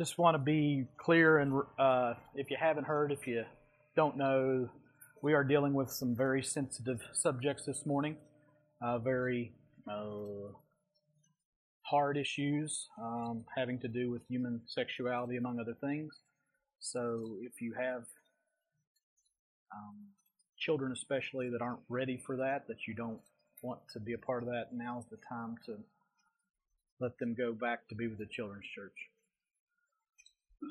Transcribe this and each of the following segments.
just want to be clear, and uh, if you haven't heard, if you don't know, we are dealing with some very sensitive subjects this morning, uh, very uh, hard issues um, having to do with human sexuality, among other things. So if you have um, children, especially, that aren't ready for that, that you don't want to be a part of that, now's the time to let them go back to be with the children's church.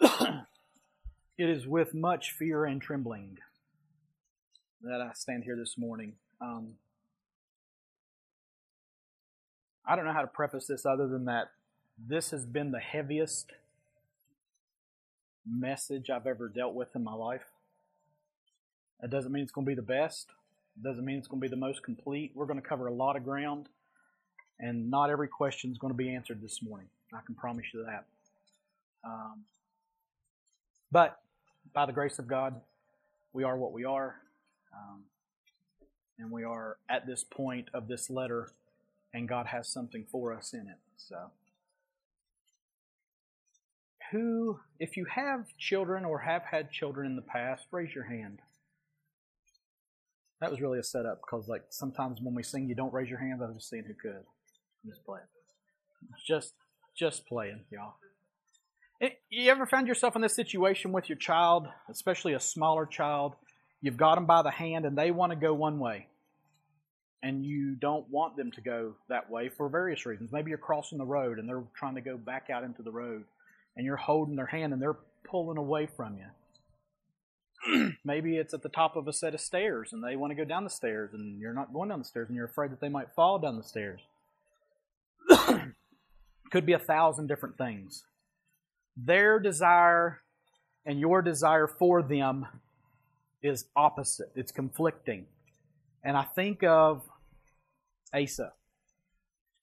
It is with much fear and trembling that I stand here this morning. Um, I don't know how to preface this other than that this has been the heaviest message I've ever dealt with in my life. That doesn't mean it's going to be the best. It doesn't mean it's going to be the most complete. We're going to cover a lot of ground, and not every question is going to be answered this morning. I can promise you that. Um, but by the grace of God, we are what we are. Um, and we are at this point of this letter, and God has something for us in it. So, who, if you have children or have had children in the past, raise your hand. That was really a setup because, like, sometimes when we sing, you don't raise your hand. I was just seeing who could. I'm just playing. Just, just playing, y'all. Eh, you ever found yourself in this situation with your child, especially a smaller child? You've got them by the hand and they want to go one way. And you don't want them to go that way for various reasons. Maybe you're crossing the road and they're trying to go back out into the road. And you're holding their hand and they're pulling away from you. Maybe it's at the top of a set of stairs and they want to go down the stairs and you're not going down the stairs and you're afraid that they might fall down the stairs. Could be a thousand different things their desire and your desire for them is opposite. It's conflicting. And I think of Asa,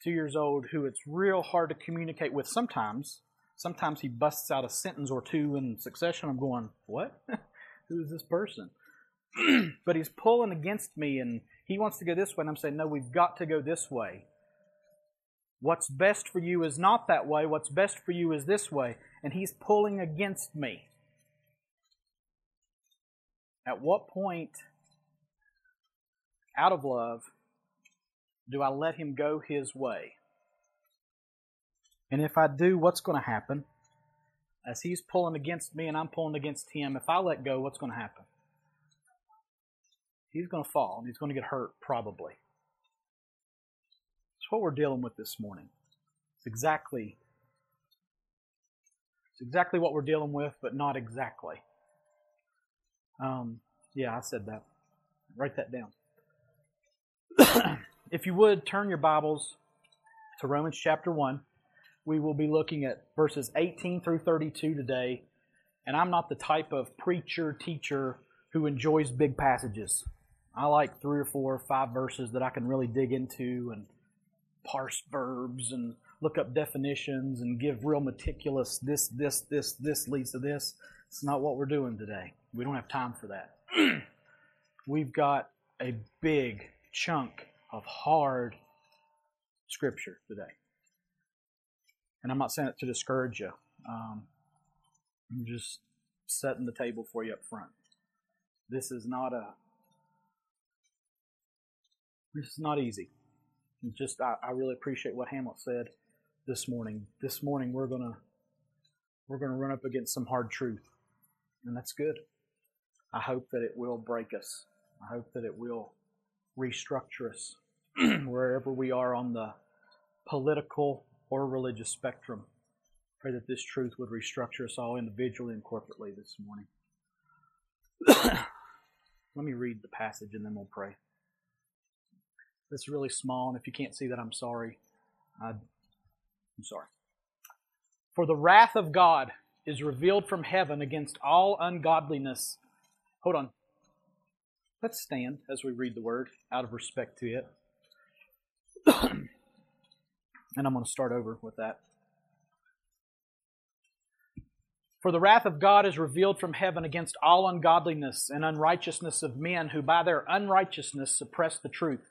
two years old, who it's real hard to communicate with sometimes. Sometimes he busts out a sentence or two in succession. I'm going, what? Who is this person? but he's pulling against me and he wants to go this way. And I'm saying, no, we've got to go this way. What's best for you is not that way. What's best for you is this way. And he's pulling against me. At what point, out of love, do I let him go his way? And if I do, what's going to happen? As he's pulling against me and I'm pulling against him, if I let go, what's going to happen? He's going to fall and he's going to get hurt, probably. It's what we're dealing with this morning. It's exactly it's exactly what we're dealing with, but not exactly. Um, yeah, I said that. Write that down. if you would turn your Bibles to Romans chapter 1, we will be looking at verses 18 through 32 today. And I'm not the type of preacher, teacher who enjoys big passages. I like three or four or five verses that I can really dig into and parse verbs and look up definitions and give real meticulous this, this, this, this leads to this. It's not what we're doing today. We don't have time for that. We've got a big chunk of hard scripture today. And I'm not saying it to discourage you. Um, I'm just setting the table for you up front. This is not a this is not easy just I, I really appreciate what Hamlet said this morning. This morning we're gonna we're gonna run up against some hard truth, and that's good. I hope that it will break us. I hope that it will restructure us wherever we are on the political or religious spectrum. Pray that this truth would restructure us all individually and corporately this morning. Let me read the passage and then we'll pray that's really small, and if you can't see that, I'm sorry. I'm sorry. For the wrath of God is revealed from heaven against all ungodliness. Hold on. Let's stand as we read the word out of respect to it. and I'm going to start over with that. For the wrath of God is revealed from heaven against all ungodliness and unrighteousness of men who by their unrighteousness suppress the truth.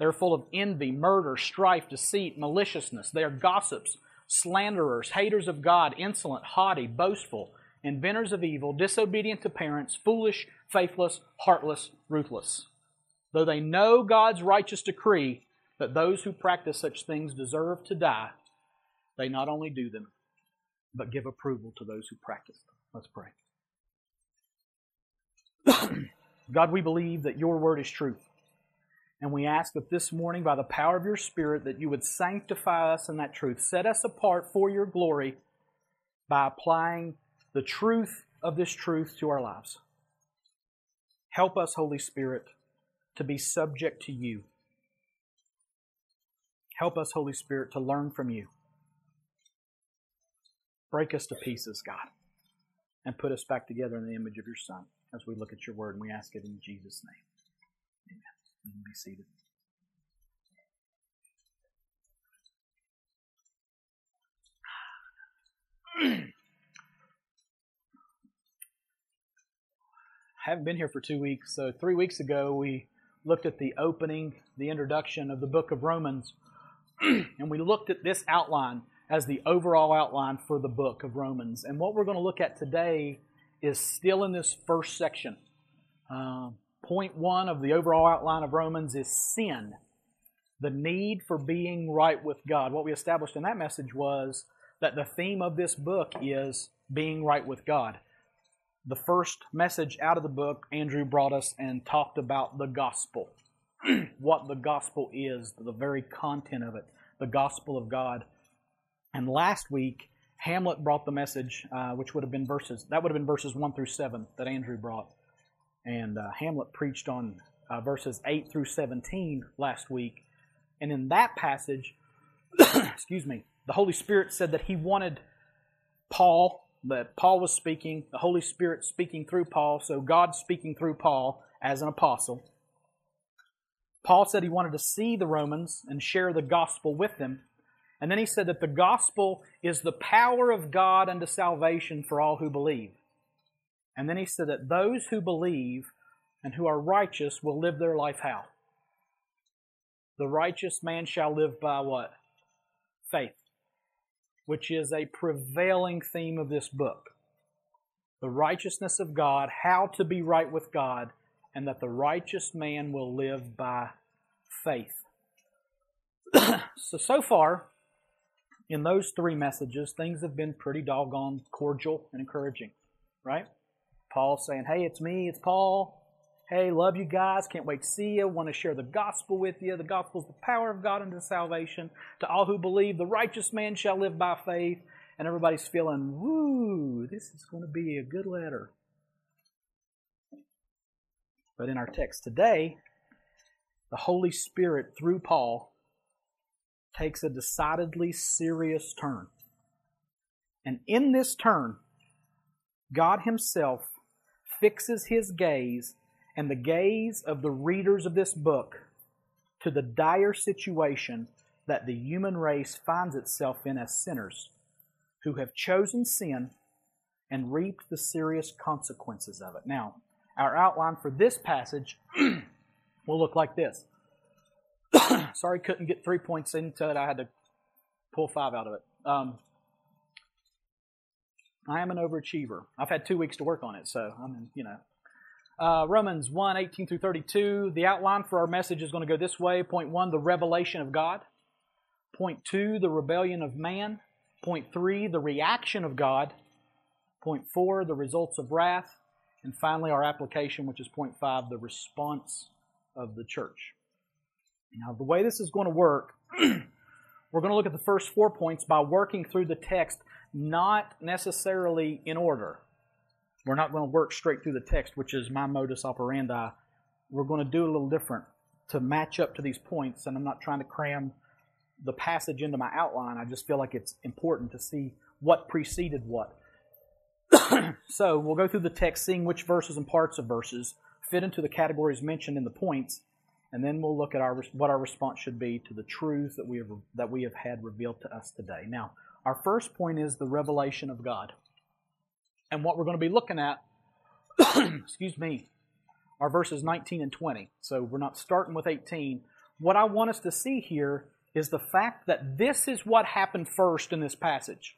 They are full of envy, murder, strife, deceit, maliciousness. They are gossips slanderers, haters of God, insolent, haughty, boastful, inventors of evil, disobedient to parents, foolish, faithless, heartless, ruthless. Though they know God's righteous decree that those who practice such things deserve to die, they not only do them, but give approval to those who practice them. Let's pray. God, we believe that your word is truth. And we ask that this morning, by the power of your Spirit, that you would sanctify us in that truth. Set us apart for your glory by applying the truth of this truth to our lives. Help us, Holy Spirit, to be subject to you. Help us, Holy Spirit, to learn from you. Break us to pieces, God, and put us back together in the image of your Son as we look at your word, and we ask it in Jesus' name. You can be seated. I haven't been here for two weeks. So, three weeks ago, we looked at the opening, the introduction of the book of Romans, and we looked at this outline as the overall outline for the book of Romans. And what we're going to look at today is still in this first section. Um, point one of the overall outline of Romans is sin, the need for being right with God. What we established in that message was that the theme of this book is being right with God. The first message out of the book, Andrew brought us and talked about the gospel. what the gospel is, the very content of it, the gospel of God. And last week, Hamlet brought the message, uh, which would have been verses, that would have been verses 1 through 7 that Andrew brought. And uh, Hamlet preached on uh, verses 8 through 17 last week. And in that passage, excuse me, the Holy Spirit said that he wanted Paul, that Paul was speaking, the Holy Spirit speaking through Paul, so God speaking through Paul as an apostle. Paul said he wanted to see the Romans and share the gospel with them. And then he said that the gospel is the power of God unto salvation for all who believe. And then he said that those who believe and who are righteous will live their life how? The righteous man shall live by what? Faith, which is a prevailing theme of this book. The righteousness of God, how to be right with God, and that the righteous man will live by faith. so, so far, in those three messages, things have been pretty doggone cordial and encouraging, right? Paul saying, Hey, it's me, it's Paul. Hey, love you guys. Can't wait to see you. Want to share the gospel with you. The gospel is the power of God unto salvation. To all who believe, the righteous man shall live by faith. And everybody's feeling, woo, this is going to be a good letter. But in our text today, the Holy Spirit, through Paul, takes a decidedly serious turn. And in this turn, God Himself fixes his gaze and the gaze of the readers of this book to the dire situation that the human race finds itself in as sinners who have chosen sin and reaped the serious consequences of it. Now, our outline for this passage will look like this. Sorry, couldn't get three points into it. I had to pull five out of it. Um, I am an overachiever. I've had two weeks to work on it, so I mean, you know. Uh, Romans 1, 18 through 32. The outline for our message is going to go this way. Point one, the revelation of God. Point two, the rebellion of man. Point three, the reaction of God. Point four, the results of wrath. And finally, our application, which is point five, the response of the church. Now, the way this is going to work, we're going to look at the first four points by working through the text, not necessarily in order. We're not going to work straight through the text, which is my modus operandi. We're going to do a little different to match up to these points, and I'm not trying to cram the passage into my outline. I just feel like it's important to see what preceded what. so we'll go through the text, seeing which verses and parts of verses fit into the categories mentioned in the points, and then we'll look at our what our response should be to the truths that we have that we have had revealed to us today. Now, our first point is the revelation of God, and what we're going to be looking at. excuse me, are verses 19 and 20. So we're not starting with 18. What I want us to see here is the fact that this is what happened first in this passage.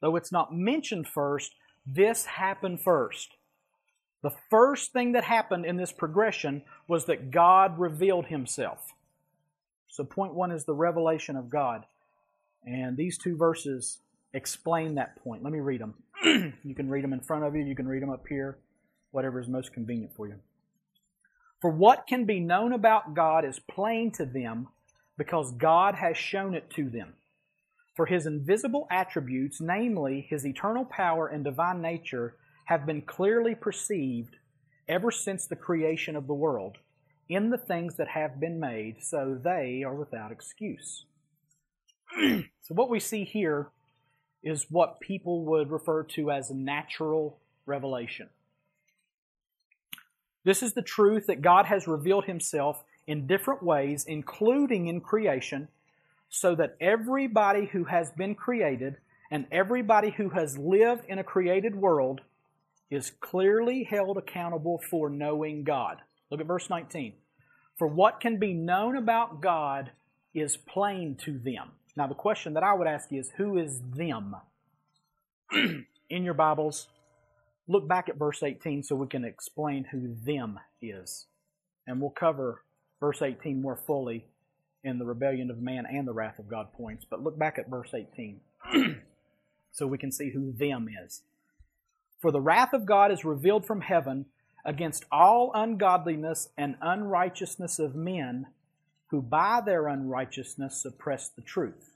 Though it's not mentioned first, this happened first. The first thing that happened in this progression was that God revealed Himself. So, point one is the revelation of God. And these two verses explain that point. Let me read them. you can read them in front of you, you can read them up here, whatever is most convenient for you. For what can be known about God is plain to them because God has shown it to them. For his invisible attributes, namely his eternal power and divine nature, have been clearly perceived ever since the creation of the world in the things that have been made, so they are without excuse. so, what we see here is what people would refer to as natural revelation. This is the truth that God has revealed Himself in different ways, including in creation, so that everybody who has been created and everybody who has lived in a created world is clearly held accountable for knowing God. Look at verse 19. For what can be known about God is plain to them. Now, the question that I would ask you is who is them? in your Bibles, look back at verse 18 so we can explain who them is. And we'll cover verse 18 more fully in the rebellion of man and the wrath of God points. But look back at verse 18 so we can see who them is. For the wrath of God is revealed from heaven against all ungodliness and unrighteousness of men who by their unrighteousness suppress the truth.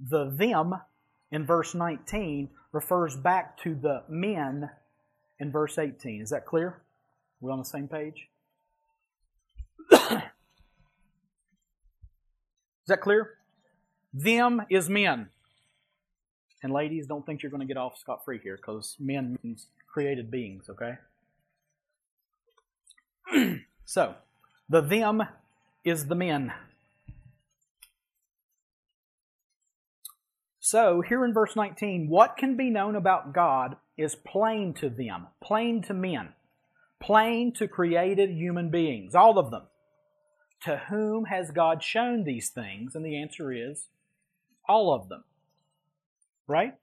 The them in verse 19 refers back to the men in verse 18. Is that clear? We on the same page? Is that clear? Them is men. And ladies, don't think you're going to get off scot free here because men means created beings, okay? so, the them is the men. So, here in verse 19, what can be known about God is plain to them, plain to men, plain to created human beings, all of them. To whom has God shown these things? And the answer is all of them. Right?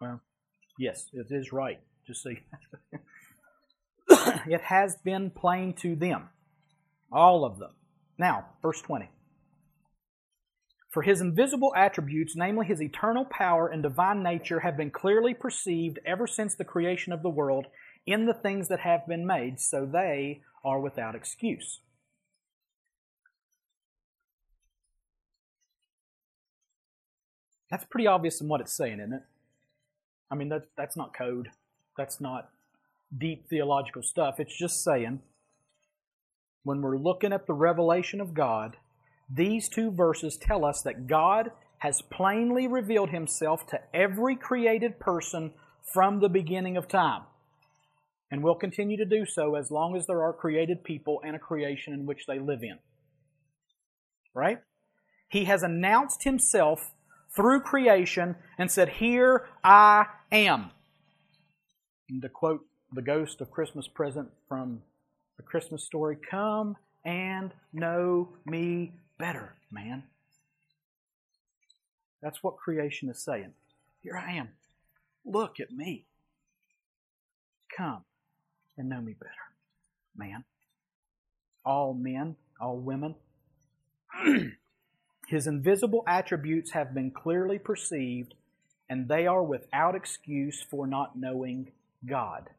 Well, yes, it is right. Just see. it has been plain to them. All of them. Now, verse 20. For his invisible attributes, namely his eternal power and divine nature, have been clearly perceived ever since the creation of the world in the things that have been made, so they are without excuse. That's pretty obvious in what it's saying, isn't it? I mean, that, that's not code. That's not deep theological stuff. It's just saying, when we're looking at the revelation of God, these two verses tell us that God has plainly revealed himself to every created person from the beginning of time. And will continue to do so as long as there are created people and a creation in which they live in. Right? He has announced himself through creation and said, Here I am. And to quote the ghost of Christmas present from the Christmas story. Come and know me better, man. That's what creation is saying. Here I am. Look at me. Come and know me better, man. All men, all women. His invisible attributes have been clearly perceived, and they are without excuse for not knowing God.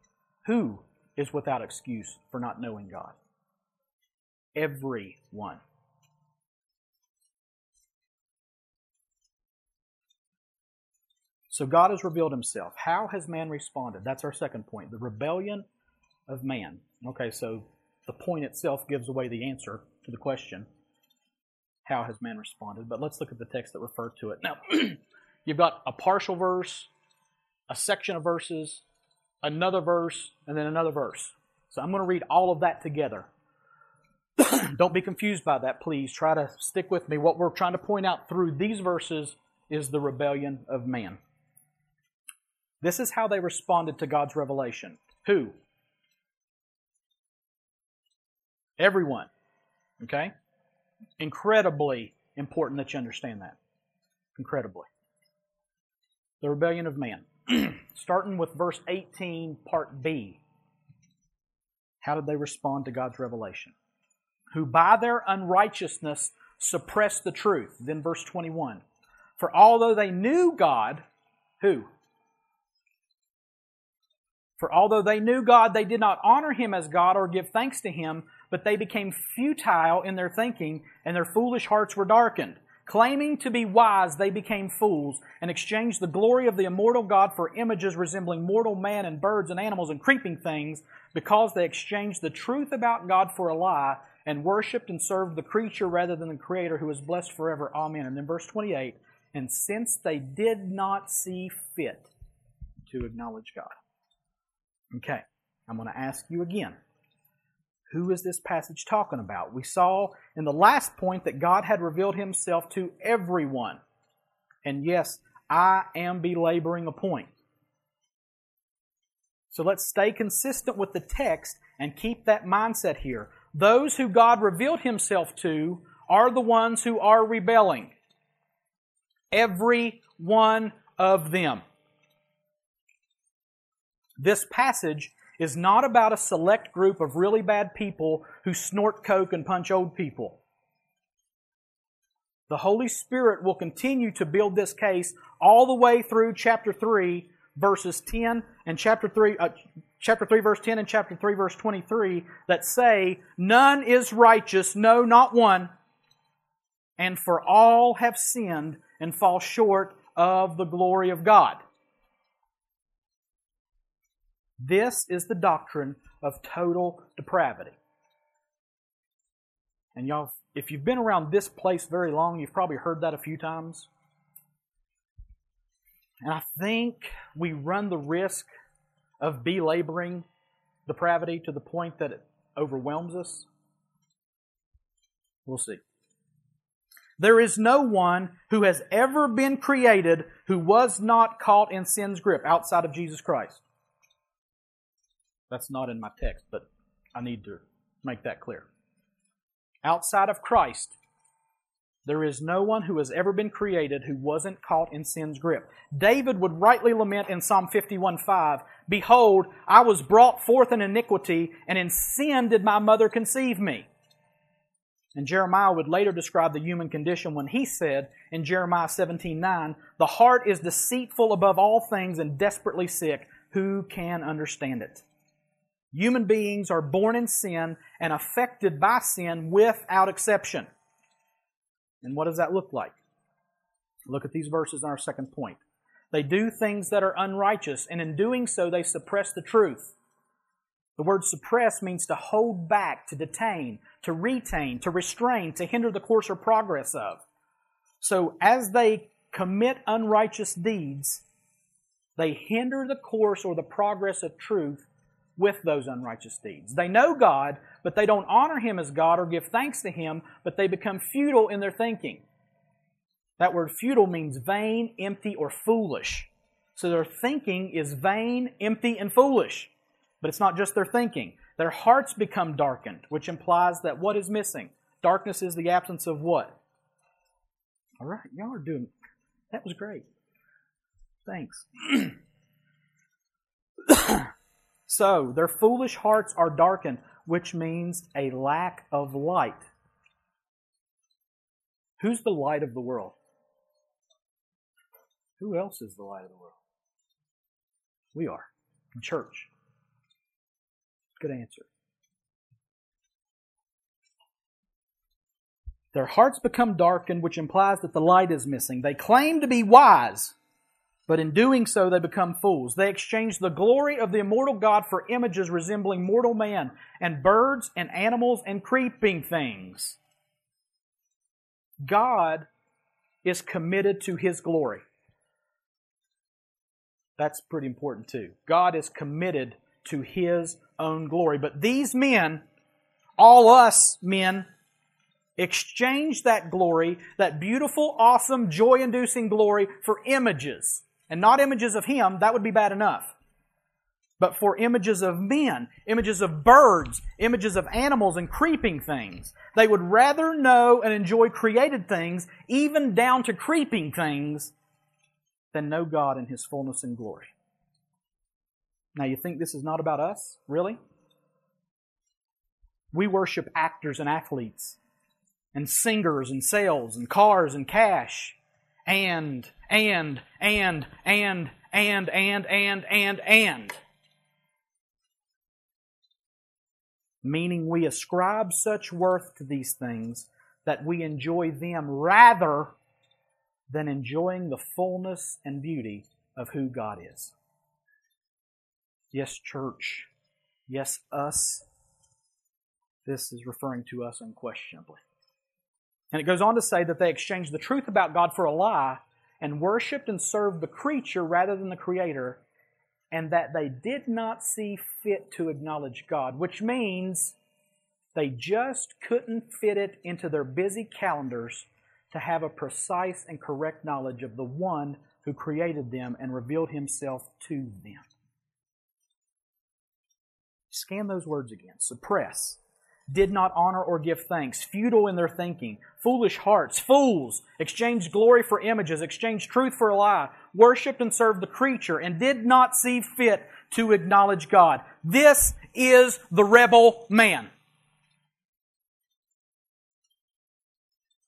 Who is without excuse for not knowing God? Everyone. So God has revealed himself. How has man responded? That's our second point. The rebellion of man. Okay, so the point itself gives away the answer to the question how has man responded? But let's look at the text that refer to it. Now, you've got a partial verse, a section of verses, another verse, and then another verse. So I'm going to read all of that together. Don't be confused by that, please. Try to stick with me. What we're trying to point out through these verses is the rebellion of man. This is how they responded to God's revelation. Who? Everyone. Okay? Incredibly important that you understand that. Incredibly. The rebellion of man. Starting with verse 18, part B. How did they respond to God's revelation? Who by their unrighteousness suppressed the truth. Then verse 21. For although they knew God, who? For although they knew God, they did not honor him as God or give thanks to him, but they became futile in their thinking, and their foolish hearts were darkened. Claiming to be wise, they became fools and exchanged the glory of the immortal God for images resembling mortal man and birds and animals and creeping things, because they exchanged the truth about God for a lie and worshiped and served the creature rather than the Creator who is blessed forever. Amen. And then verse 28 And since they did not see fit to acknowledge God. Okay, I'm going to ask you again. Who is this passage talking about? We saw in the last point that God had revealed himself to everyone. And yes, I am belaboring a point. So let's stay consistent with the text and keep that mindset here. Those who God revealed himself to are the ones who are rebelling. Every one of them. This passage is not about a select group of really bad people who snort coke and punch old people. The Holy Spirit will continue to build this case all the way through chapter 3, verses 10 and chapter 3, uh, chapter 3, verse 10 and chapter 3, verse 23 that say, None is righteous, no, not one, and for all have sinned and fall short of the glory of God. This is the doctrine of total depravity. And y'all, if you've been around this place very long, you've probably heard that a few times. And I think we run the risk of belaboring depravity to the point that it overwhelms us. We'll see. There is no one who has ever been created who was not caught in sin's grip outside of Jesus Christ. That's not in my text, but I need to make that clear. Outside of Christ, there is no one who has ever been created who wasn't caught in sin's grip. David would rightly lament in Psalm 51:5, Behold, I was brought forth in iniquity, and in sin did my mother conceive me. And Jeremiah would later describe the human condition when he said in Jeremiah 17:9, The heart is deceitful above all things and desperately sick. Who can understand it? Human beings are born in sin and affected by sin without exception. And what does that look like? Look at these verses on our second point. They do things that are unrighteous, and in doing so, they suppress the truth. The word suppress means to hold back, to detain, to retain, to restrain, to hinder the course or progress of. So as they commit unrighteous deeds, they hinder the course or the progress of truth with those unrighteous deeds. They know God, but they don't honor Him as God or give thanks to Him, but they become futile in their thinking. That word futile means vain, empty, or foolish. So their thinking is vain, empty, and foolish. But it's not just their thinking. Their hearts become darkened, which implies that what is missing? Darkness is the absence of what? All right, y'all are doing that was great. Thanks. so, their foolish hearts are darkened, which means a lack of light. Who's the light of the world? Who else is the light of the world? We are. Church. Good answer. Their hearts become darkened, which implies that the light is missing. They claim to be wise, but in doing so, they become fools. They exchange the glory of the immortal God for images resembling mortal man and birds and animals and creeping things. God is committed to His glory. That's pretty important too. God is committed to His own glory. But these men, all us men, exchange that glory, that beautiful, awesome, joy inducing glory, for images. And not images of Him, that would be bad enough. But for images of men, images of birds, images of animals and creeping things. They would rather know and enjoy created things, even down to creeping things, than know God in His fullness and glory. Now, you think this is not about us? Really? We worship actors and athletes and singers and sales and cars and cash and, and, and, and, and, and, and, and, and. Meaning we ascribe such worth to these things that we enjoy them rather than enjoying the fullness and beauty of who God is. Yes, church. Yes, us. This is referring to us unquestionably. And it goes on to say that they exchanged the truth about God for a lie and worshiped and served the creature rather than the Creator, and that they did not see fit to acknowledge God, which means they just couldn't fit it into their busy calendars to have a precise and correct knowledge of the one who created them and revealed himself to them. Scan those words again. Suppress did not honor or give thanks, futile in their thinking, foolish hearts, fools, exchanged glory for images, exchanged truth for a lie, worshipped and served the creature, and did not see fit to acknowledge God. This is the rebel man.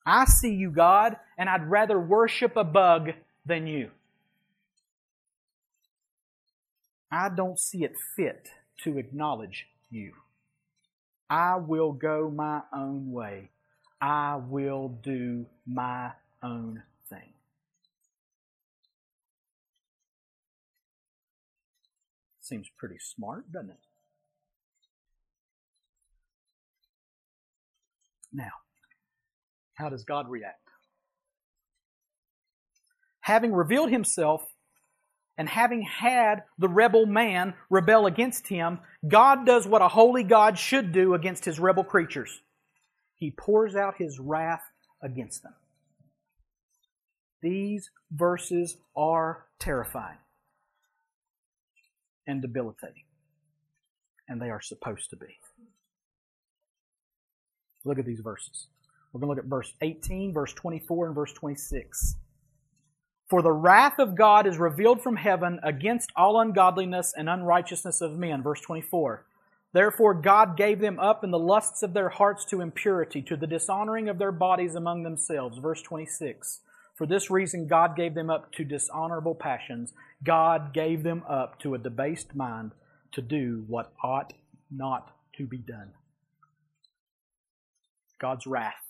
I see you, God, and I'd rather worship a bug than you. I don't see it fit to acknowledge you. I will go my own way. I will do my own thing. Seems pretty smart, doesn't it? Now, how does God react? Having revealed himself and having had the rebel man rebel against him, God does what a holy God should do against his rebel creatures. He pours out his wrath against them. These verses are terrifying and debilitating. And they are supposed to be. Look at these verses. We're going to look at verse 18, verse 24, and verse 26. For the wrath of God is revealed from heaven against all ungodliness and unrighteousness of men. Verse 24. Therefore God gave them up in the lusts of their hearts to impurity, to the dishonoring of their bodies among themselves. Verse 26. For this reason God gave them up to dishonorable passions. God gave them up to a debased mind to do what ought not to be done. God's wrath.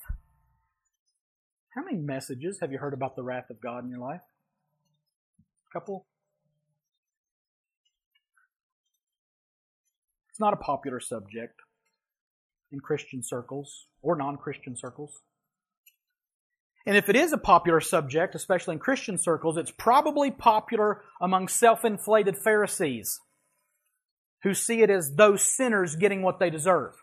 How many messages have you heard about the wrath of God in your life? A couple? It's not a popular subject in Christian circles or non Christian circles. And if it is a popular subject, especially in Christian circles, it's probably popular among self inflated Pharisees who see it as those sinners getting what they deserve.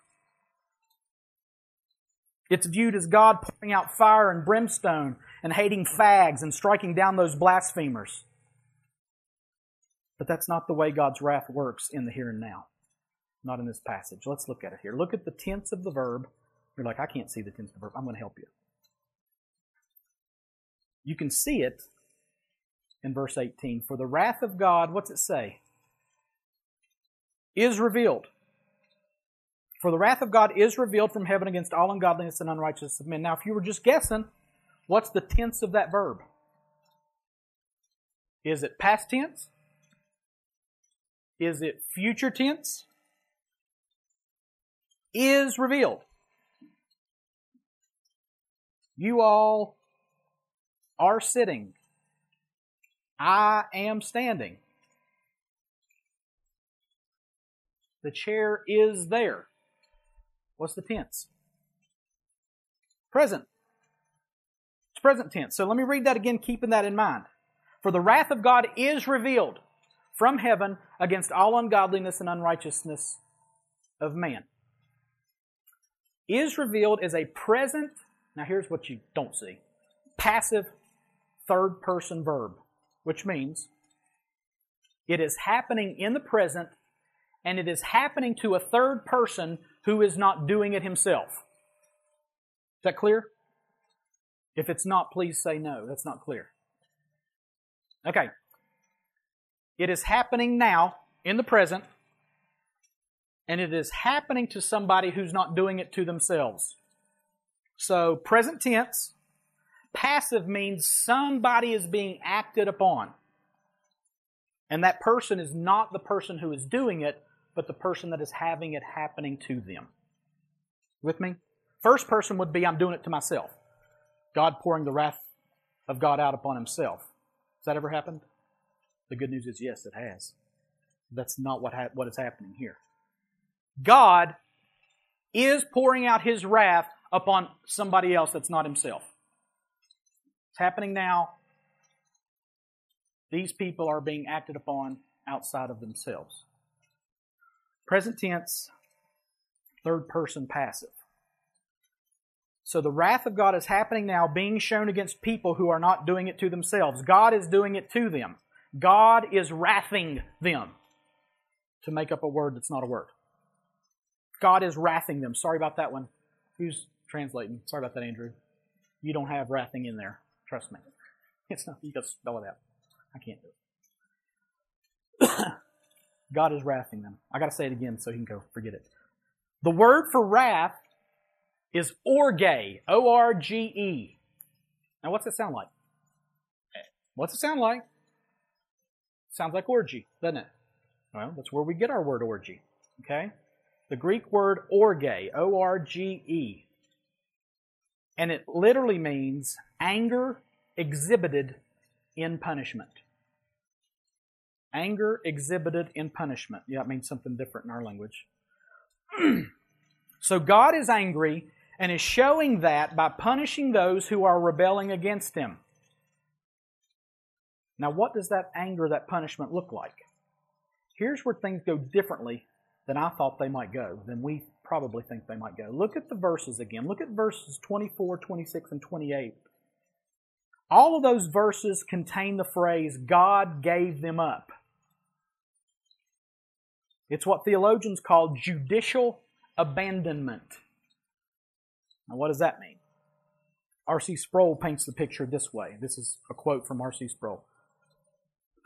It's viewed as God pouring out fire and brimstone and hating fags and striking down those blasphemers. But that's not the way God's wrath works in the here and now. not in this passage. Let's look at it here. Look at the tense of the verb. You're like, I can't see the tense of the verb. I'm going to help you. You can see it in verse 18. For the wrath of God, what's it say? Is revealed. For the wrath of God is revealed from heaven against all ungodliness and unrighteousness of men. Now, if you were just guessing, what's the tense of that verb? Is it past tense? Is it future tense? Is revealed. You all are sitting. I am standing. The chair is there. What's the tense? Present. It's present tense. So let me read that again, keeping that in mind. For the wrath of God is revealed from heaven against all ungodliness and unrighteousness of man. Is revealed as a present, now here's what you don't see passive third person verb, which means it is happening in the present and it is happening to a third person who is not doing it himself. Is that clear? If it's not, please say no. That's not clear. Okay. It is happening now in the present, and it is happening to somebody who's not doing it to themselves. So, present tense, passive means somebody is being acted upon. And that person is not the person who is doing it, but the person that is having it happening to them. With me? First person would be I'm doing it to myself. God pouring the wrath of God out upon himself. Has that ever happened? The good news is yes, it has. That's not what, ha- what is happening here. God is pouring out his wrath upon somebody else that's not himself. It's happening now. These people are being acted upon outside of themselves. Present tense, third person passive. So the wrath of God is happening now, being shown against people who are not doing it to themselves. God is doing it to them. God is wrathing them. To make up a word that's not a word. God is wrathing them. Sorry about that one. Who's translating? Sorry about that, Andrew. You don't have wrathing in there. Trust me. It's not, you gotta spell it out. I can't do it. God is wrathing them. I gotta say it again so he can go forget it. The word for wrath is orge, O-R-G-E. Now what's it sound like? What's it sound like? Sounds like orgy, doesn't it? Well, that's where we get our word orgy. Okay? The Greek word orge, O R G E. And it literally means anger exhibited in punishment. Anger exhibited in punishment. Yeah, it means something different in our language. so God is angry and is showing that by punishing those who are rebelling against Him. Now, what does that anger, that punishment look like? Here's where things go differently than I thought they might go, than we probably think they might go. Look at the verses again. Look at verses 24, 26, and 28. All of those verses contain the phrase, God gave them up. It's what theologians call judicial abandonment. Now, what does that mean? R.C. Sproul paints the picture this way. This is a quote from R.C. Sproul.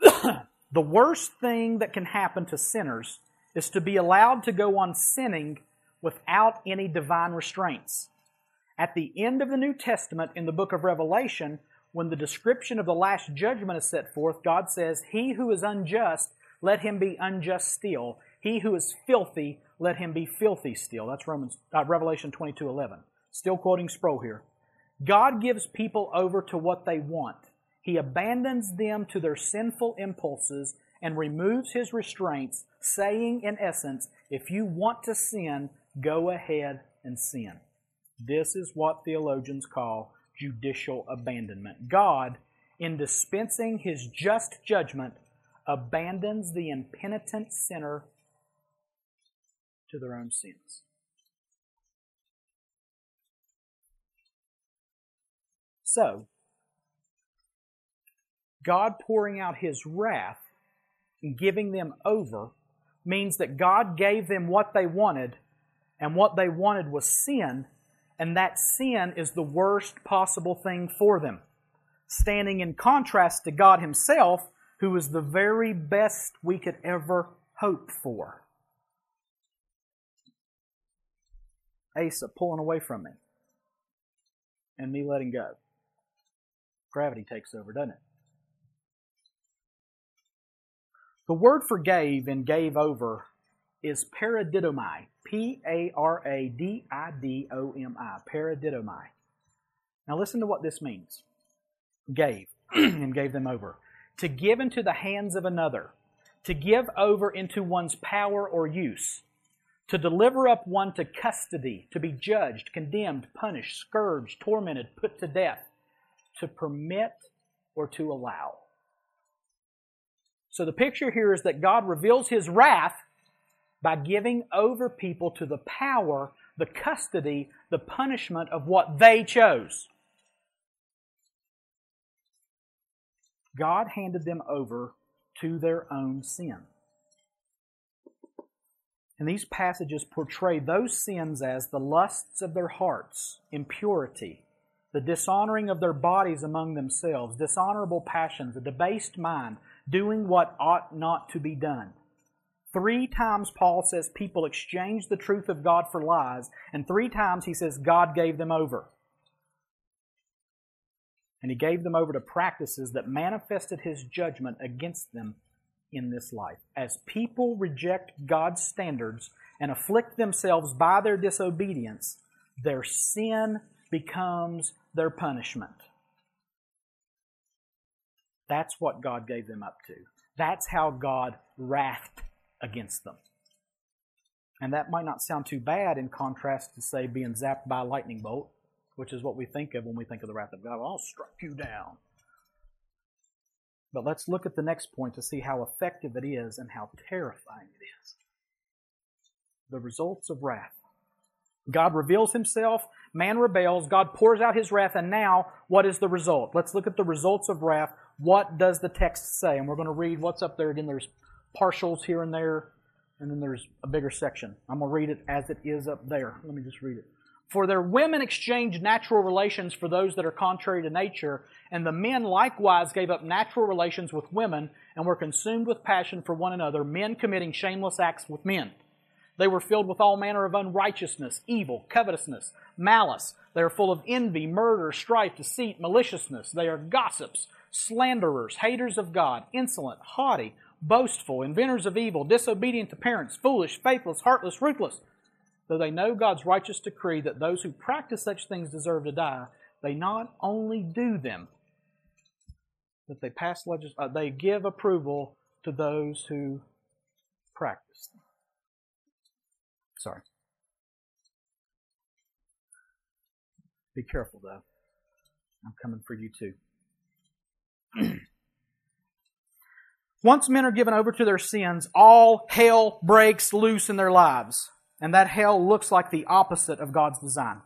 the worst thing that can happen to sinners is to be allowed to go on sinning without any divine restraints. At the end of the New Testament, in the book of Revelation, when the description of the last judgment is set forth, God says, He who is unjust, let him be unjust still. He who is filthy, let him be filthy still. That's Romans, uh, Revelation 22 11. Still quoting Sproul here. God gives people over to what they want. He abandons them to their sinful impulses and removes his restraints, saying, in essence, if you want to sin, go ahead and sin. This is what theologians call judicial abandonment. God, in dispensing his just judgment, abandons the impenitent sinner to their own sins. So, God pouring out his wrath and giving them over means that God gave them what they wanted, and what they wanted was sin, and that sin is the worst possible thing for them, standing in contrast to God Himself, who is the very best we could ever hope for. Asa pulling away from me, and me letting go. Gravity takes over, doesn't it? The word for gave and gave over is paradidomi. P A R A D I D O M I. Paradidomi. Now listen to what this means. Gave and gave them over. To give into the hands of another. To give over into one's power or use. To deliver up one to custody. To be judged, condemned, punished, scourged, tormented, put to death. To permit or to allow. So the picture here is that God reveals his wrath by giving over people to the power, the custody, the punishment of what they chose. God handed them over to their own sin. And these passages portray those sins as the lusts of their hearts, impurity, the dishonoring of their bodies among themselves, dishonorable passions, a debased mind, doing what ought not to be done. Three times Paul says people exchanged the truth of God for lies, and three times he says God gave them over. And he gave them over to practices that manifested his judgment against them in this life. As people reject God's standards and afflict themselves by their disobedience, their sin becomes their punishment. That's what God gave them up to. That's how God wrathed against them. And that might not sound too bad in contrast to, say, being zapped by a lightning bolt, which is what we think of when we think of the wrath of God. Oh, I'll strike you down. But let's look at the next point to see how effective it is and how terrifying it is. The results of wrath. God reveals himself, man rebels, God pours out his wrath, and now what is the result? Let's look at the results of wrath what does the text say? And we're going to read what's up there. Again, there's partials here and there, and then there's a bigger section. I'm going to read it as it is up there. Let me just read it. For their women exchanged natural relations for those that are contrary to nature, and the men likewise gave up natural relations with women and were consumed with passion for one another, men committing shameless acts with men. They were filled with all manner of unrighteousness, evil, covetousness, malice. They are full of envy, murder, strife, deceit, maliciousness. They are gossips slanderers, haters of God, insolent, haughty, boastful, inventors of evil, disobedient to parents, foolish, faithless, heartless, ruthless. Though they know God's righteous decree that those who practice such things deserve to die, they not only do them, but they pass legis- uh, they give approval to those who practice them. Sorry. Be careful though. I'm coming for you too. Once men are given over to their sins, all hell breaks loose in their lives. And that hell looks like the opposite of God's design.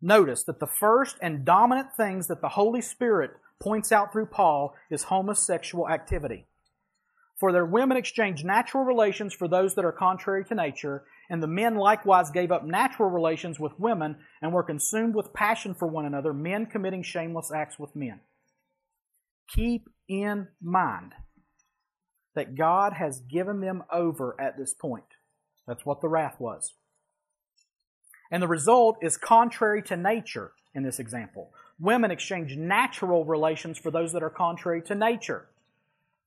Notice that the first and dominant things that the Holy Spirit points out through Paul is homosexual activity. For their women exchanged natural relations for those that are contrary to nature, and the men likewise gave up natural relations with women and were consumed with passion for one another, men committing shameless acts with men. Keep in mind that God has given them over at this point. That's what the wrath was. And the result is contrary to nature in this example. Women exchange natural relations for those that are contrary to nature.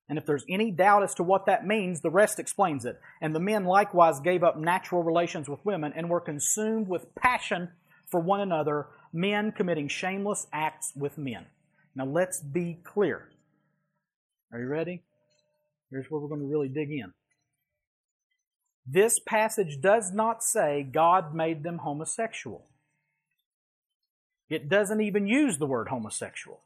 And if there's any doubt as to what that means, the rest explains it. And the men likewise gave up natural relations with women and were consumed with passion for one another, men committing shameless acts with men. Now let's be clear. Are you ready? Here's where we're going to really dig in. This passage does not say God made them homosexual. It doesn't even use the word homosexual.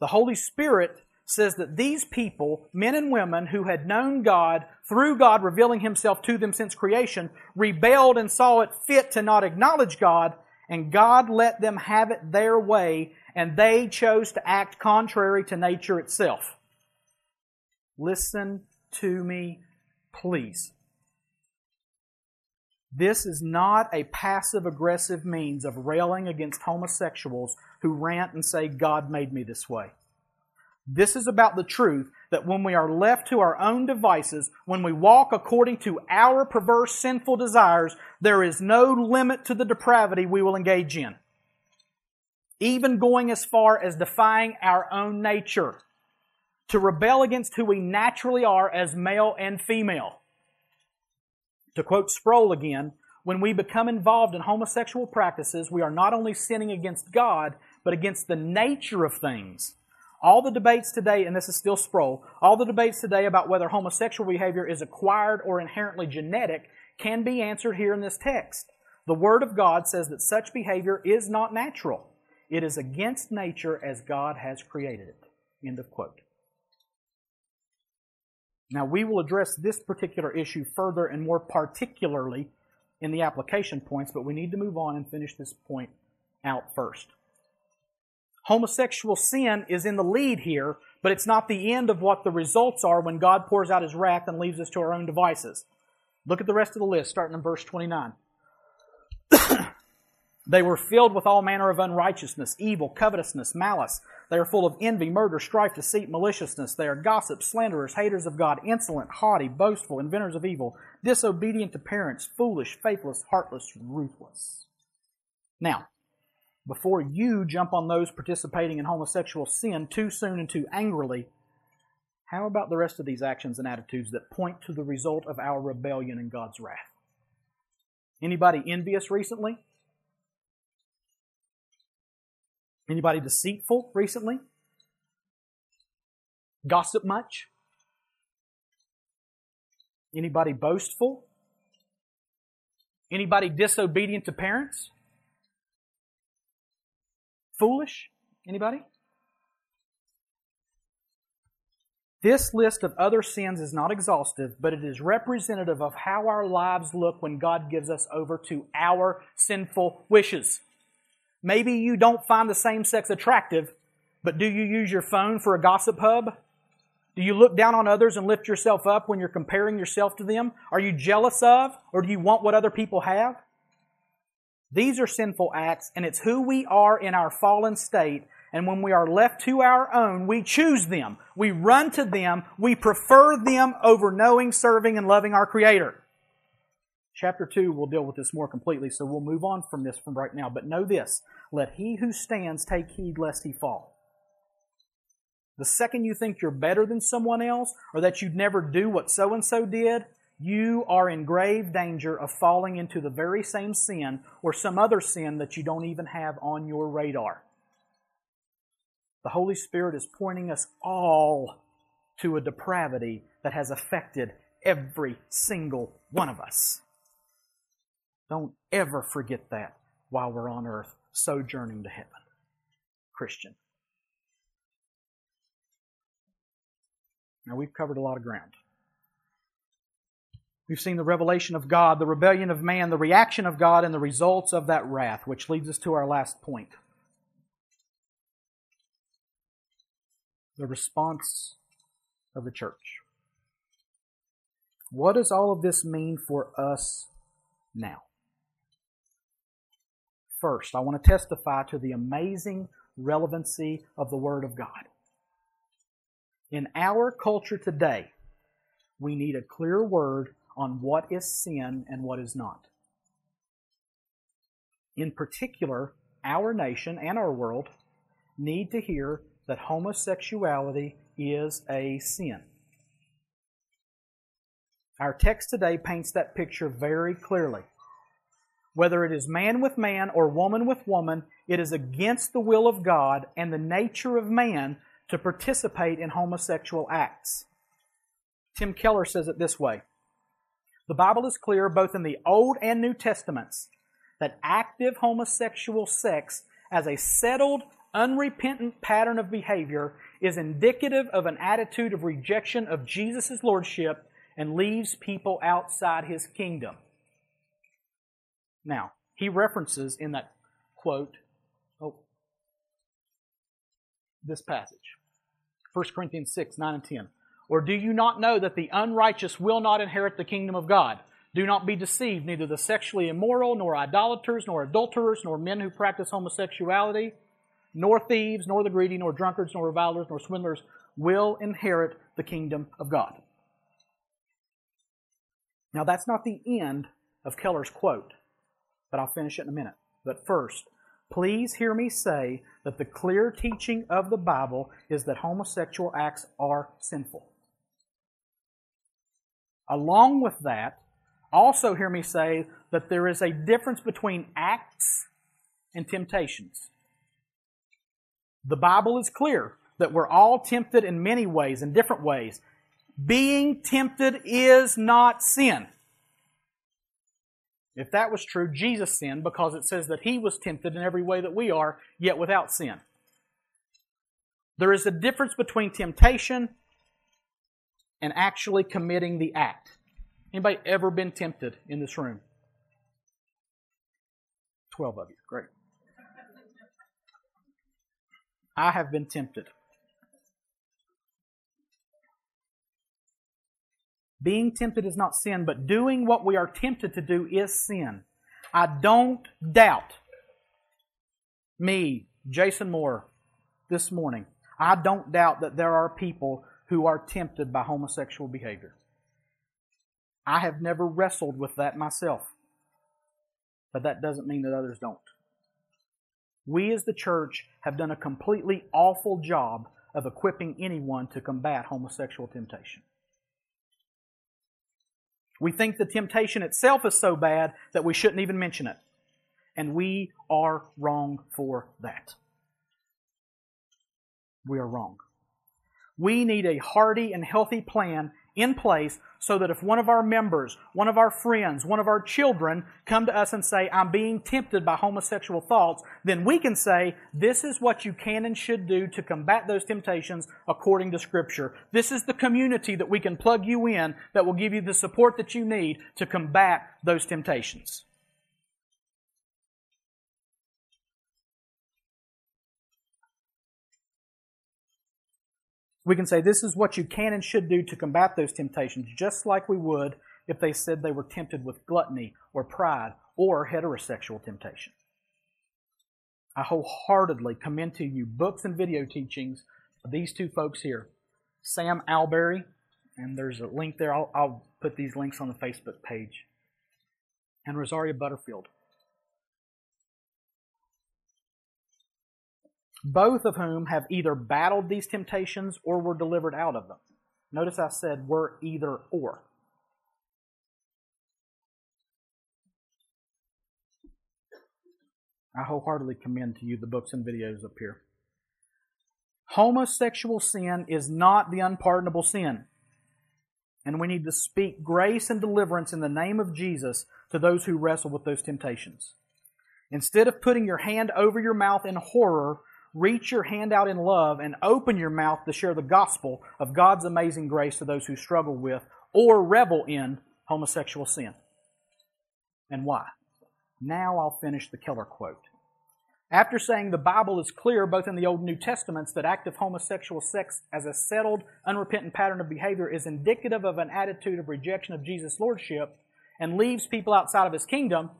The Holy Spirit says that these people, men and women who had known God through God revealing Himself to them since creation, rebelled and saw it fit to not acknowledge God, and God let them have it their way and they chose to act contrary to nature itself. Listen to me Please. This is not a passive aggressive means of railing against homosexuals who rant and say, God made me this way. This is about the truth that when we are left to our own devices, when we walk according to our perverse sinful desires, there is no limit to the depravity we will engage in. Even going as far as defying our own nature. To rebel against who we naturally are as male and female. To quote Sproul again, when we become involved in homosexual practices, we are not only sinning against God, but against the nature of things all the debates today, and this is still Sproul, all the debates today about whether homosexual behavior is acquired or inherently genetic can be answered here in this text. The Word of God says that such behavior is not natural. It is against nature as God has created it. End of quote. Now, we will address this particular issue further and more particularly in the application points, but we need to move on and finish this point out first. Homosexual sin is in the lead here, but it's not the end of what the results are when God pours out his wrath and leaves us to our own devices. Look at the rest of the list, starting in verse 29. they were filled with all manner of unrighteousness, evil, covetousness, malice. They are full of envy, murder, strife, deceit, maliciousness. They are gossips, slanderers, haters of God, insolent, haughty, boastful, inventors of evil, disobedient to parents, foolish, faithless, heartless, ruthless. Now, before you jump on those participating in homosexual sin too soon and too angrily, how about the rest of these actions and attitudes that point to the result of our rebellion and God's wrath? Anybody envious recently? Anybody deceitful recently? Gossip much? Anybody boastful? Anybody disobedient to parents? Foolish? Anybody? This list of other sins is not exhaustive, but it is representative of how our lives look when God gives us over to our sinful wishes. Maybe you don't find the same sex attractive, but do you use your phone for a gossip hub? Do you look down on others and lift yourself up when you're comparing yourself to them? Are you jealous of, or do you want what other people have? These are sinful acts, and it's who we are in our fallen state. And when we are left to our own, we choose them. We run to them. We prefer them over knowing, serving, and loving our Creator. Chapter 2 will deal with this more completely, so we'll move on from this from right now. But know this let he who stands take heed lest he fall. The second you think you're better than someone else, or that you'd never do what so and so did, you are in grave danger of falling into the very same sin or some other sin that you don't even have on your radar. The Holy Spirit is pointing us all to a depravity that has affected every single one of us. Don't ever forget that while we're on earth sojourning to heaven. Christian. Now, we've covered a lot of ground. We've seen the revelation of God, the rebellion of man, the reaction of God, and the results of that wrath, which leads us to our last point. The response of the church. What does all of this mean for us now? First, I want to testify to the amazing relevancy of the Word of God. In our culture today, we need a clear word on what is sin and what is not. In particular, our nation and our world need to hear that homosexuality is a sin. Our text today paints that picture very clearly. Whether it is man with man or woman with woman, it is against the will of God and the nature of man to participate in homosexual acts. Tim Keller says it this way the Bible is clear both in the Old and New Testaments that active homosexual sex as a settled, unrepentant pattern of behavior is indicative of an attitude of rejection of Jesus' lordship and leaves people outside his kingdom. Now, he references in that quote, oh, this passage, 1 Corinthians 6, 9 and 10. Or do you not know that the unrighteous will not inherit the kingdom of God? Do not be deceived, neither the sexually immoral, nor idolaters, nor adulterers, nor men who practice homosexuality, nor thieves, nor the greedy, nor drunkards, nor revilers, nor swindlers will inherit the kingdom of God. Now, that's not the end of Keller's quote, but I'll finish it in a minute. But first, please hear me say that the clear teaching of the Bible is that homosexual acts are sinful. Along with that, also hear me say that there is a difference between acts and temptations. The Bible is clear that we're all tempted in many ways, in different ways. Being tempted is not sin. If that was true, Jesus sinned because it says that he was tempted in every way that we are, yet without sin. There is a difference between temptation and actually committing the act. Anybody ever been tempted in this room? 12 of you. Great. I have been tempted. Being tempted is not sin, but doing what we are tempted to do is sin. I don't doubt me, Jason Moore, this morning. I don't doubt that there are people who are tempted by homosexual behavior. I have never wrestled with that myself. But that doesn't mean that others don't. We as the church have done a completely awful job of equipping anyone to combat homosexual temptation. We think the temptation itself is so bad that we shouldn't even mention it. And we are wrong for that. We are wrong. We need a hearty and healthy plan in place so that if one of our members, one of our friends, one of our children come to us and say, I'm being tempted by homosexual thoughts, then we can say, this is what you can and should do to combat those temptations according to Scripture. This is the community that we can plug you in that will give you the support that you need to combat those temptations. We can say this is what you can and should do to combat those temptations, just like we would if they said they were tempted with gluttony or pride or heterosexual temptation. I wholeheartedly commend to you books and video teachings of these two folks here Sam Allberry, and there's a link there. I'll, I'll put these links on the Facebook page, and Rosaria Butterfield. Both of whom have either battled these temptations or were delivered out of them. Notice I said were either or. I wholeheartedly commend to you the books and videos up here. Homosexual sin is not the unpardonable sin. And we need to speak grace and deliverance in the name of Jesus to those who wrestle with those temptations. Instead of putting your hand over your mouth in horror reach your hand out in love and open your mouth to share the gospel of God's amazing grace to those who struggle with or revel in homosexual sin. And why? Now I'll finish the Keller quote. After saying the Bible is clear both in the Old and New Testaments that active homosexual sex as a settled, unrepentant pattern of behavior is indicative of an attitude of rejection of Jesus' lordship and leaves people outside of his kingdom,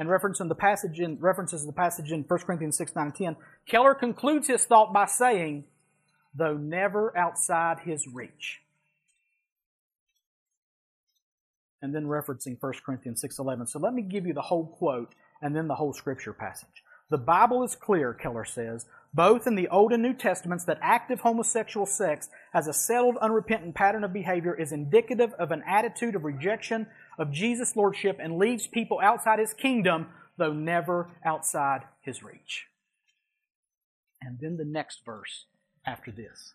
and referencing the passage in, references the passage in 1 Corinthians 6, 9, and 10, Keller concludes his thought by saying, though never outside his reach. And then referencing 1 Corinthians 6, 11. So let me give you the whole quote and then the whole scripture passage. The Bible is clear, Keller says, both in the Old and New Testaments, that active homosexual sex as a settled, unrepentant pattern of behavior is indicative of an attitude of rejection of Jesus' lordship and leaves people outside his kingdom, though never outside his reach. And then the next verse after this.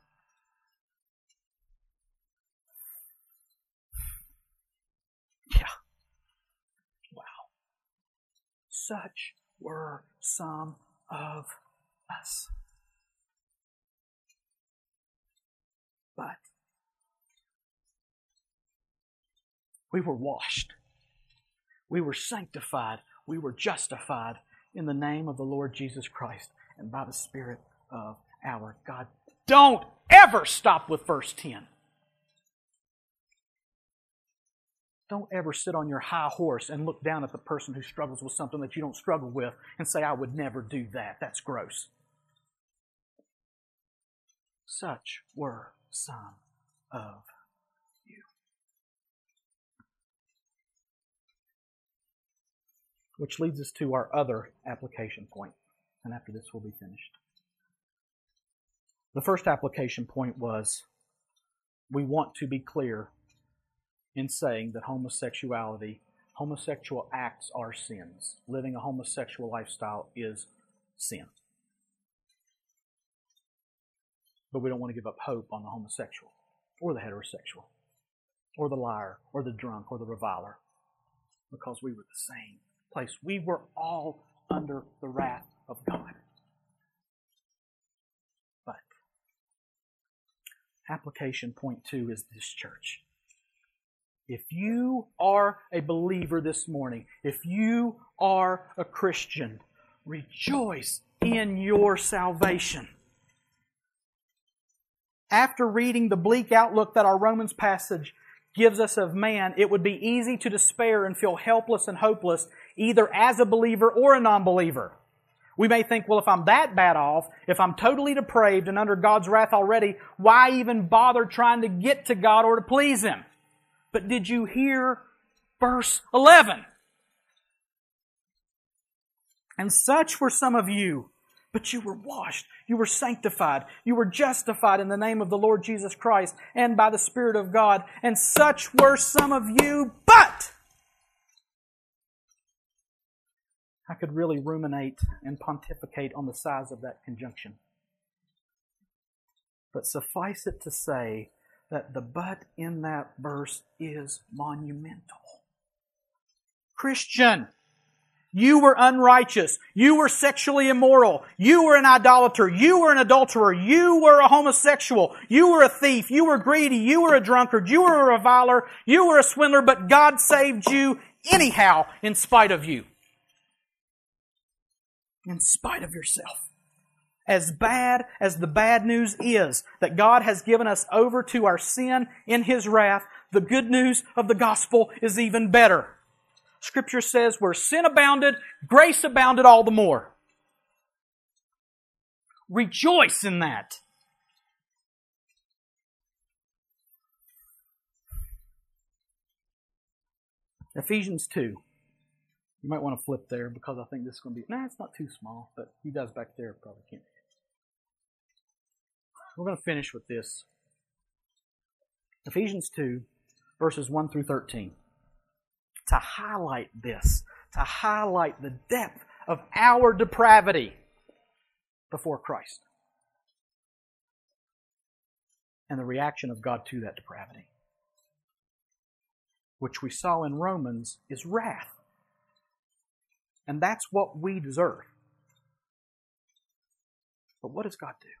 Such were some of us. But we were washed. We were sanctified. We were justified in the name of the Lord Jesus Christ and by the Spirit of our God. Don't ever stop with verse 10. Don't ever sit on your high horse and look down at the person who struggles with something that you don't struggle with and say, I would never do that. That's gross. Such were some of you. Which leads us to our other application point. And after this, we'll be finished. The first application point was we want to be clear in saying that homosexuality, homosexual acts are sins. Living a homosexual lifestyle is sin. But we don't want to give up hope on the homosexual or the heterosexual or the liar or the drunk or the reviler because we were the same place. We were all under the wrath of God. But application point two is this church. If you are a believer this morning, if you are a Christian, rejoice in your salvation. After reading the bleak outlook that our Romans passage gives us of man, it would be easy to despair and feel helpless and hopeless, either as a believer or a non-believer. We may think, well, if I'm that bad off, if I'm totally depraved and under God's wrath already, why even bother trying to get to God or to please Him? But did you hear verse 11? And such were some of you, but you were washed, you were sanctified, you were justified in the name of the Lord Jesus Christ and by the Spirit of God. And such were some of you, but I could really ruminate and pontificate on the size of that conjunction. But suffice it to say that the but in that verse is monumental. Christian, you were unrighteous. You were sexually immoral. You were an idolater. You were an adulterer. You were a homosexual. You were a thief. You were greedy. You were a drunkard. You were a reviler. You were a swindler, but God saved you anyhow in spite of you. In spite of yourself as bad as the bad news is that God has given us over to our sin in His wrath, the good news of the gospel is even better. Scripture says where sin abounded, grace abounded all the more. Rejoice in that. Ephesians 2. You might want to flip there because I think this is going to be, nah, it's not too small, but you guys back there probably can't. We're going to finish with this. Ephesians 2, verses 1 through 13. To highlight this, to highlight the depth of our depravity before Christ and the reaction of God to that depravity, which we saw in Romans is wrath. And that's what we deserve. But what does God do?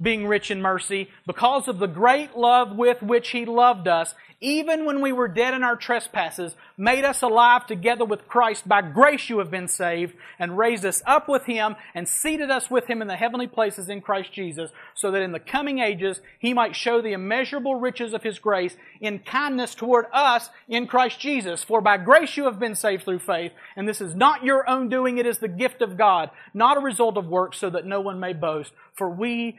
being rich in mercy, because of the great love with which He loved us, even when we were dead in our trespasses, made us alive together with Christ. By grace you have been saved, and raised us up with Him, and seated us with Him in the heavenly places in Christ Jesus, so that in the coming ages He might show the immeasurable riches of His grace in kindness toward us in Christ Jesus. For by grace you have been saved through faith, and this is not your own doing, it is the gift of God, not a result of works, so that no one may boast. For we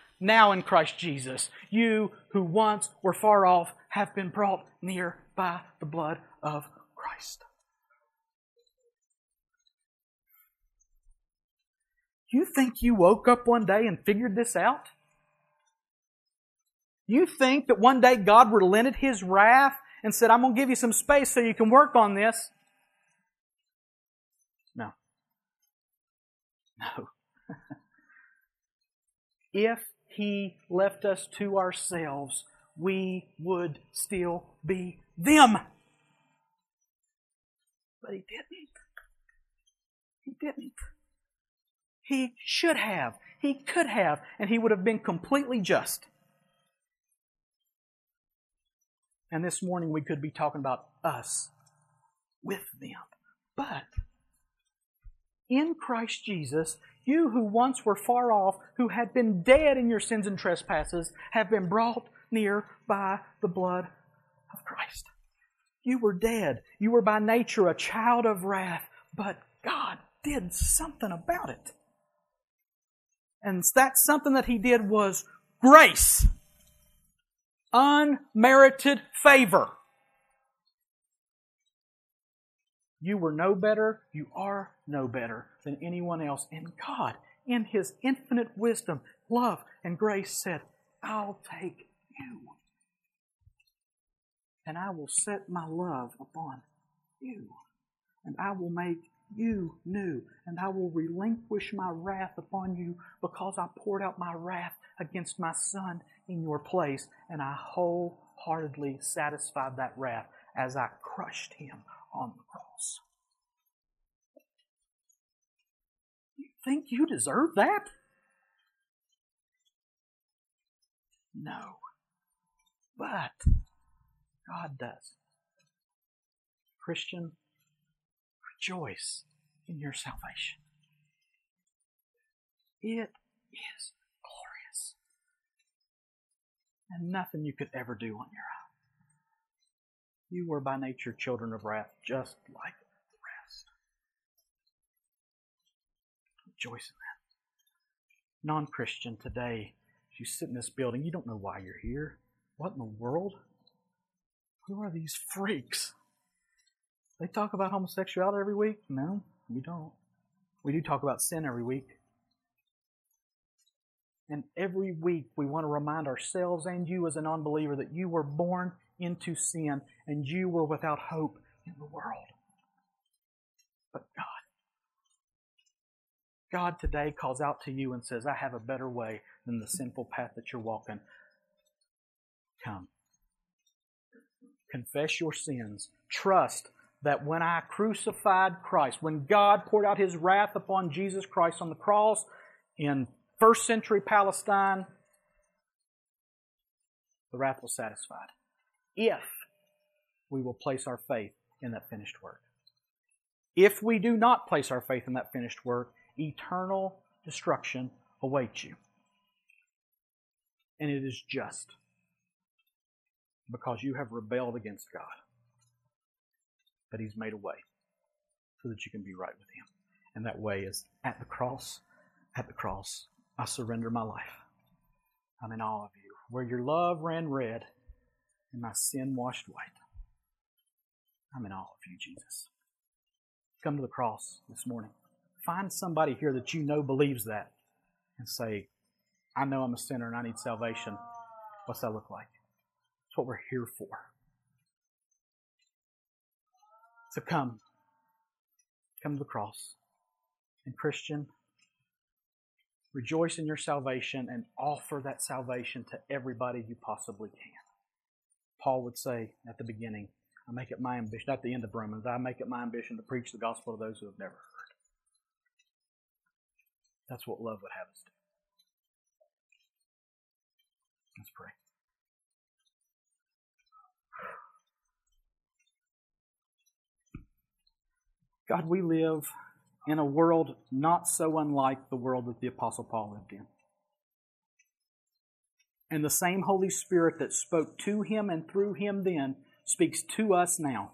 now in Christ Jesus, you who once were far off have been brought near by the blood of Christ. You think you woke up one day and figured this out? You think that one day God relented His wrath and said, I'm going to give you some space so you can work on this? No. No. if He left us to ourselves, we would still be them. But He didn't. He didn't. He should have. He could have. And He would have been completely just. And this morning we could be talking about us with them. But in Christ Jesus, you who once were far off, who had been dead in your sins and trespasses, have been brought near by the blood of Christ. You were dead. You were by nature a child of wrath, but God did something about it. And that something that He did was grace unmerited favor. You were no better, you are no better than anyone else. And God, in His infinite wisdom, love, and grace, said, I'll take you. And I will set my love upon you. And I will make you new. And I will relinquish my wrath upon you because I poured out my wrath against my son in your place, and I wholeheartedly satisfied that wrath as I crushed him on the cross. You think you deserve that? No. But God does. Christian, rejoice in your salvation. It is glorious. and nothing you could ever do on your own. You were by nature children of wrath, just like the rest. Rejoice in that. Non Christian today, if you sit in this building, you don't know why you're here. What in the world? Who are these freaks? They talk about homosexuality every week? No, we don't. We do talk about sin every week. And every week we want to remind ourselves and you as a non believer that you were born into sin and you were without hope in the world. But God, God today calls out to you and says, I have a better way than the sinful path that you're walking. Come. Confess your sins. Trust that when I crucified Christ, when God poured out His wrath upon Jesus Christ on the cross in first century Palestine, the wrath was satisfied. If we will place our faith in that finished work. If we do not place our faith in that finished work, eternal destruction awaits you. And it is just because you have rebelled against God. But He's made a way so that you can be right with Him. And that way is at the cross, at the cross, I surrender my life. I'm in awe of you. Where your love ran red and my sin washed white. I'm in awe of you, Jesus. Come to the cross this morning. Find somebody here that you know believes that and say, I know I'm a sinner and I need salvation. What's that look like? That's what we're here for. So come. Come to the cross. And Christian, Rejoice in your salvation and offer that salvation to everybody you possibly can. Paul would say at the beginning, I make it my ambition, at the end of Romans, I make it my ambition to preach the gospel to those who have never heard. That's what love would have us do. Let's pray. God, we live in a world not so unlike the world that the Apostle Paul lived in. And the same Holy Spirit that spoke to him and through him then speaks to us now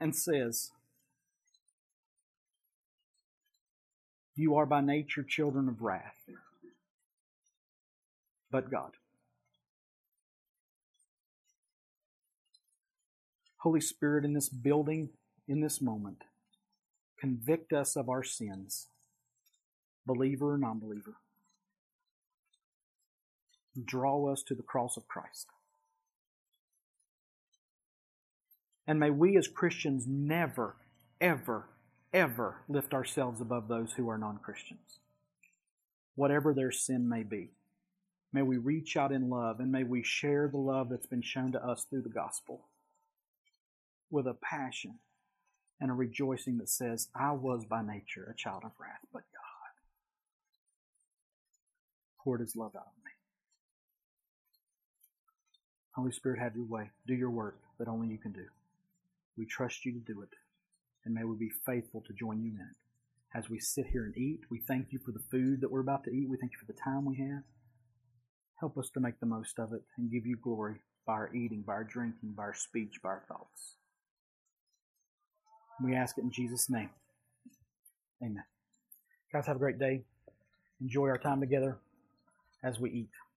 and says, You are by nature children of wrath, but God. Holy Spirit, in this building, in this moment, convict us of our sins, believer or non believer. Draw us to the cross of Christ. And may we as Christians never, ever, ever lift ourselves above those who are non Christians, whatever their sin may be. May we reach out in love and may we share the love that's been shown to us through the gospel with a passion and a rejoicing that says, I was by nature a child of wrath, but God poured his love out on me. Holy Spirit, have your way. Do your work that only you can do. We trust you to do it and may we be faithful to join you in it. As we sit here and eat, we thank you for the food that we're about to eat. We thank you for the time we have. Help us to make the most of it and give you glory by our eating, by our drinking, by our speech, by our thoughts. We ask it in Jesus' name. Amen. Guys, have a great day. Enjoy our time together as we eat.